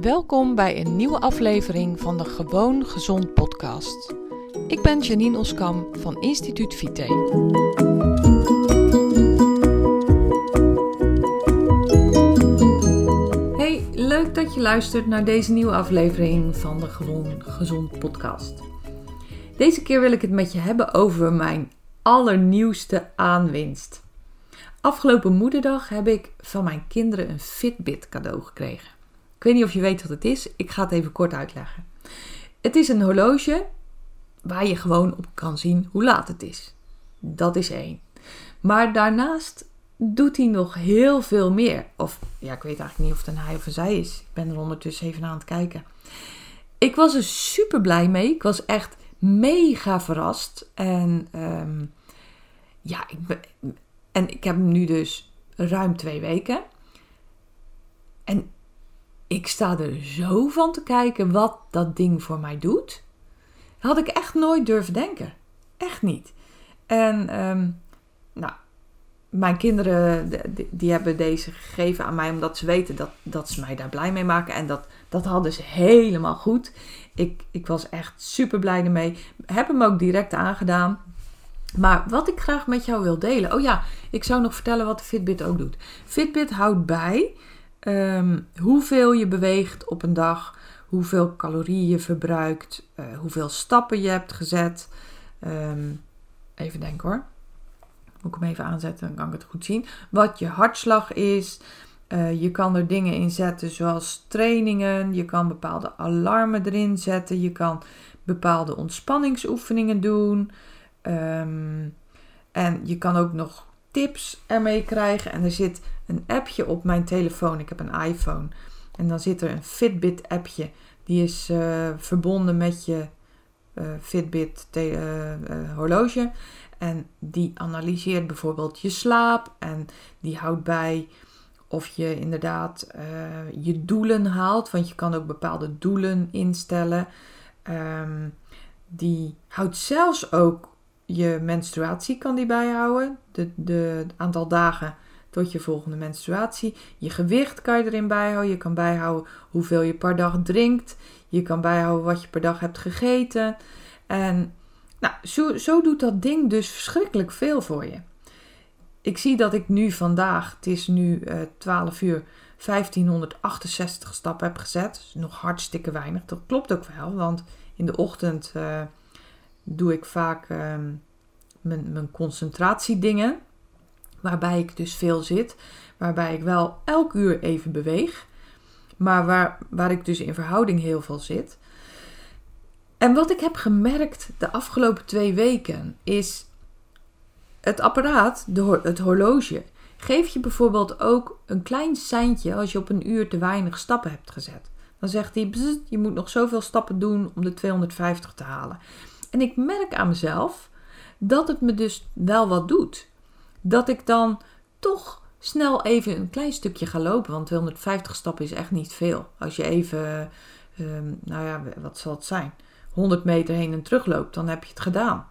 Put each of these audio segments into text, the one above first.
Welkom bij een nieuwe aflevering van de Gewoon Gezond podcast. Ik ben Janine Oskam van Instituut Vite. Hey, leuk dat je luistert naar deze nieuwe aflevering van de Gewoon Gezond podcast. Deze keer wil ik het met je hebben over mijn allernieuwste aanwinst. Afgelopen moederdag heb ik van mijn kinderen een Fitbit cadeau gekregen. Ik weet niet of je weet wat het is. Ik ga het even kort uitleggen. Het is een horloge waar je gewoon op kan zien hoe laat het is. Dat is één. Maar daarnaast doet hij nog heel veel meer. Of ja, ik weet eigenlijk niet of het een hij of een zij is. Ik ben er ondertussen even aan het kijken. Ik was er super blij mee. Ik was echt mega verrast. En ehm, ja, ik ben, en ik heb hem nu dus ruim twee weken. En ik sta er zo van te kijken wat dat ding voor mij doet. Had ik echt nooit durven denken. Echt niet. En ehm, nou, mijn kinderen die, die, hebben deze gegeven aan mij omdat ze weten dat, dat ze mij daar blij mee maken. En dat, dat hadden ze helemaal goed. Ik, ik was echt super blij ermee. Heb hem ook direct aangedaan. Maar wat ik graag met jou wil delen. Oh ja, ik zou nog vertellen wat de Fitbit ook doet. Fitbit houdt bij Ehm, hoeveel je beweegt op een dag, hoeveel calorieën je verbruikt, uh, hoeveel stappen je hebt gezet. Ehm, even denken hoor. Moet ik hem even aanzetten, dan kan ik het goed zien. Wat je hartslag is. Uh, je kan er dingen in zetten zoals trainingen. Je kan bepaalde alarmen erin zetten. Je kan bepaalde ontspanningsoefeningen doen. Um, en je kan ook nog tips ermee krijgen. En er zit een appje op mijn telefoon. Ik heb een iPhone. En dan zit er een Fitbit appje. Die is uh, verbonden met je uh, Fitbit uh, horloge. En die analyseert bijvoorbeeld je slaap. En die houdt bij of je inderdaad je doelen haalt. Want je kan ook bepaalde doelen instellen. Um, die houdt zelfs ook je menstruatie kan die bijhouden. De, aantal dagen tot je volgende menstruatie. Je gewicht kan je erin bijhouden. Je kan bijhouden hoeveel je per dag drinkt. Je kan bijhouden wat je per dag hebt gegeten. En nou, zo, zo doet dat ding dus verschrikkelijk veel voor je. Ik zie dat ik nu vandaag, het is nu uh, eh, 12 uur, 1568 stappen heb gezet. Dus nog hartstikke weinig. Dat klopt ook wel, want in de ochtend uh, doe ik vaak uh, mijn, mijn concentratiedingen. Waarbij ik dus veel zit. Waarbij ik wel elk uur even beweeg. Maar waar, waar ik dus in verhouding heel veel zit. En wat ik heb gemerkt de afgelopen twee weken is het apparaat, de, het horloge, geeft je bijvoorbeeld ook een klein seintje als je op een uur te weinig stappen hebt gezet. Dan zegt hij, je moet nog zoveel stappen doen om de 250 te halen. En ik merk aan mezelf dat het me dus wel wat doet. Dat ik dan toch snel even een klein stukje ga lopen. Want 250 stappen is echt niet veel. Als je even, ehm, nou ja, wat zal het zijn? 100 meter heen en terug loopt, dan heb je het gedaan.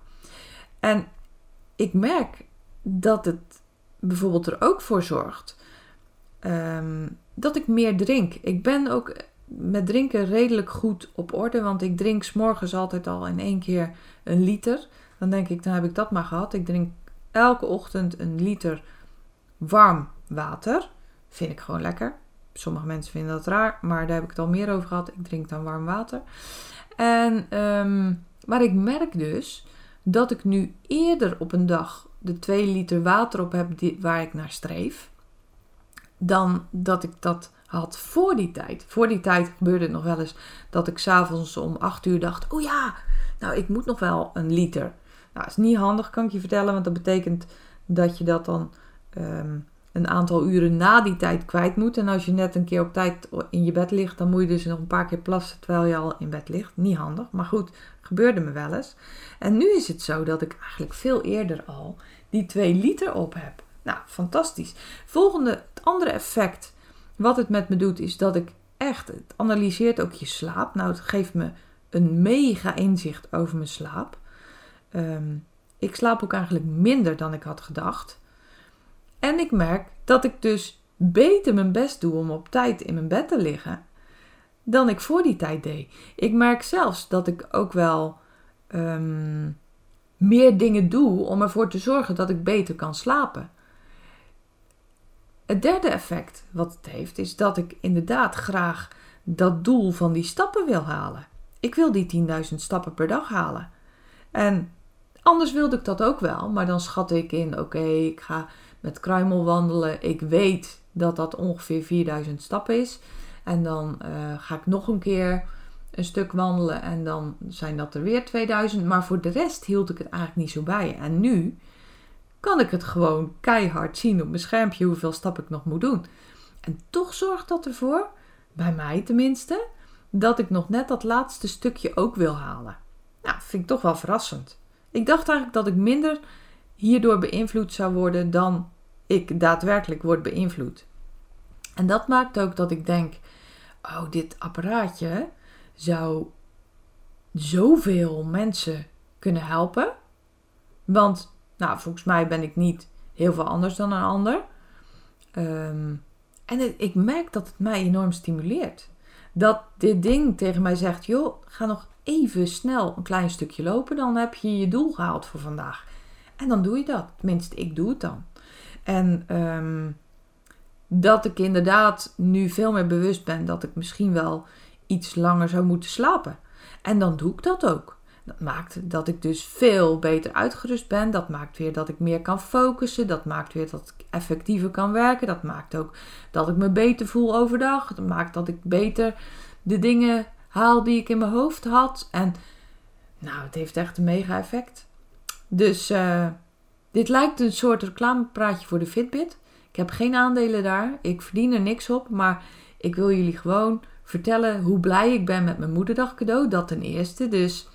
En ik merk dat het bijvoorbeeld er ook voor zorgt ehm, dat ik meer drink. Ik ben ook met drinken redelijk goed op orde. Want ik drink s'morgens altijd al in één keer een liter. Dan denk ik, dan heb ik dat maar gehad. Ik drink elke ochtend een liter warm water. Vind ik gewoon lekker. Sommige mensen vinden dat raar, maar daar heb ik het al meer over gehad. Ik drink dan warm water. En, um, maar ik merk dus dat ik nu eerder op een dag de 2 liter water op heb waar ik naar streef. Dan dat ik dat had voor die tijd. Voor die tijd gebeurde het nog wel eens dat ik s'avonds om 8 uur dacht: Oh ja, nou ik moet nog wel een liter. Nou, is niet handig, kan ik je vertellen, want dat betekent dat je dat dan ehm, een aantal uren na die tijd kwijt moet. En als je net een keer op tijd in je bed ligt, dan moet je dus nog een paar keer plassen terwijl je al in bed ligt. Niet handig, maar goed, gebeurde me wel eens. En nu is het zo dat ik eigenlijk veel eerder al die 2 liter op heb. Nou, fantastisch. Volgende, het andere effect wat het met me doet, is dat ik echt, het analyseert ook je slaap. Nou, het geeft me een mega inzicht over mijn slaap. Ehm, ik slaap ook eigenlijk minder dan ik had gedacht. En ik merk dat ik dus beter mijn best doe om op tijd in mijn bed te liggen. dan ik voor die tijd deed. Ik merk zelfs dat ik ook wel ehm, meer dingen doe om ervoor te zorgen dat ik beter kan slapen. Het derde effect wat het heeft, is dat ik inderdaad graag dat doel van die stappen wil halen. Ik wil die 10.000 stappen per dag halen. En anders wilde ik dat ook wel, maar dan schat ik in: oké, ik ga met kruimel wandelen. Ik weet dat dat ongeveer 4000 stappen is. En dan uh, ga ik nog een keer een stuk wandelen en dan zijn dat er weer 2000. Maar voor de rest hield ik het eigenlijk niet zo bij. En nu kan ik het gewoon keihard zien op mijn schermpje hoeveel stappen ik nog moet doen. En toch zorgt dat ervoor, bij mij tenminste, dat ik nog net dat laatste stukje ook wil halen. Nou, vind ik toch wel verrassend. Ik dacht eigenlijk dat ik minder hierdoor beïnvloed zou worden dan ik daadwerkelijk word beïnvloed. En dat maakt ook dat ik denk: oh, dit apparaatje zou zoveel mensen kunnen helpen. Want, nou, volgens mij ben ik niet heel veel anders dan een ander. Ehm, en ik merk dat het mij enorm stimuleert. Dat dit ding tegen mij zegt: joh, ga nog even snel een klein stukje lopen, dan heb je je doel gehaald voor vandaag. En dan doe je dat. Tenminste, ik doe het dan. En ehm, dat ik inderdaad nu veel meer bewust ben dat ik misschien wel iets langer zou moeten slapen. En dan doe ik dat ook. Dat maakt dat ik dus veel beter uitgerust ben. Dat maakt weer dat ik meer kan focussen. Dat maakt weer dat ik effectiever kan werken. Dat maakt ook dat ik me beter voel overdag. Dat maakt dat ik beter de dingen haal die ik in mijn hoofd had. En nou, het heeft echt een mega effect. Dus uh, dit lijkt een soort reclamepraatje voor de Fitbit. Ik heb geen aandelen daar. Ik verdien er niks op. Maar ik wil jullie gewoon vertellen hoe blij ik ben met mijn moederdag cadeau. Dat ten eerste. Dus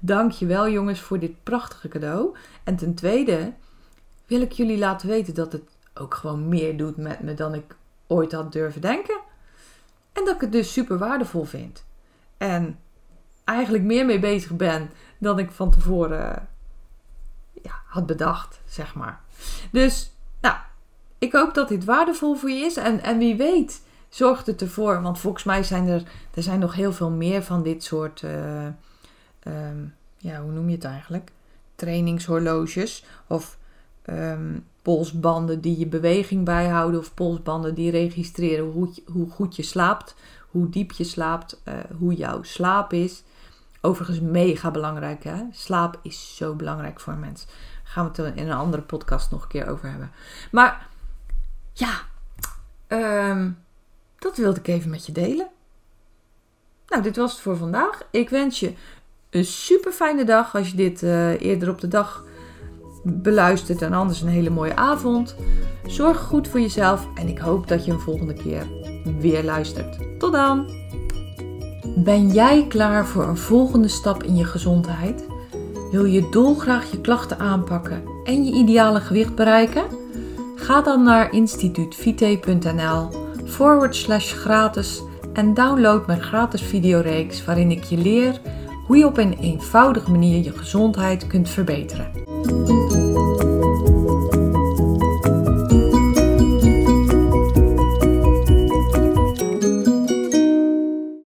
dank je wel jongens voor dit prachtige cadeau. En ten tweede wil ik jullie laten weten dat het ook gewoon meer doet met me dan ik ooit had durven denken. En dat ik het dus super waardevol vind. En eigenlijk meer mee bezig ben dan ik van tevoren ja, had bedacht, zeg maar. Dus, nou, ik hoop dat dit waardevol voor je is. En, en wie weet, zorgt het ervoor. Want volgens mij zijn er, er zijn nog heel veel meer van dit soort. Uh, ja, hoe noem je het eigenlijk? Trainingshorloges. Of um, polsbanden die je beweging bijhouden. Of polsbanden die registreren hoe, hoe goed je slaapt. Hoe diep je slaapt. Uh, hoe jouw slaap is. Overigens mega belangrijk. Hè? Slaap is zo belangrijk voor een mens. Daar gaan we het in een andere podcast nog een keer over hebben. Maar ja, um, dat wilde ik even met je delen. Nou, dit was het voor vandaag. Ik wens je een super fijne dag als je dit uh, eerder op de dag beluistert en anders een hele mooie avond. Zorg goed voor jezelf en ik hoop dat je een volgende keer weer luistert. Tot dan! Ben jij klaar voor een volgende stap in je gezondheid? Wil je dolgraag je klachten aanpakken en je ideale gewicht bereiken? Ga dan naar instituutvite.nl forward slash gratis en download mijn gratis videoreeks waarin ik je leer hoe je op een eenvoudige manier je gezondheid kunt verbeteren.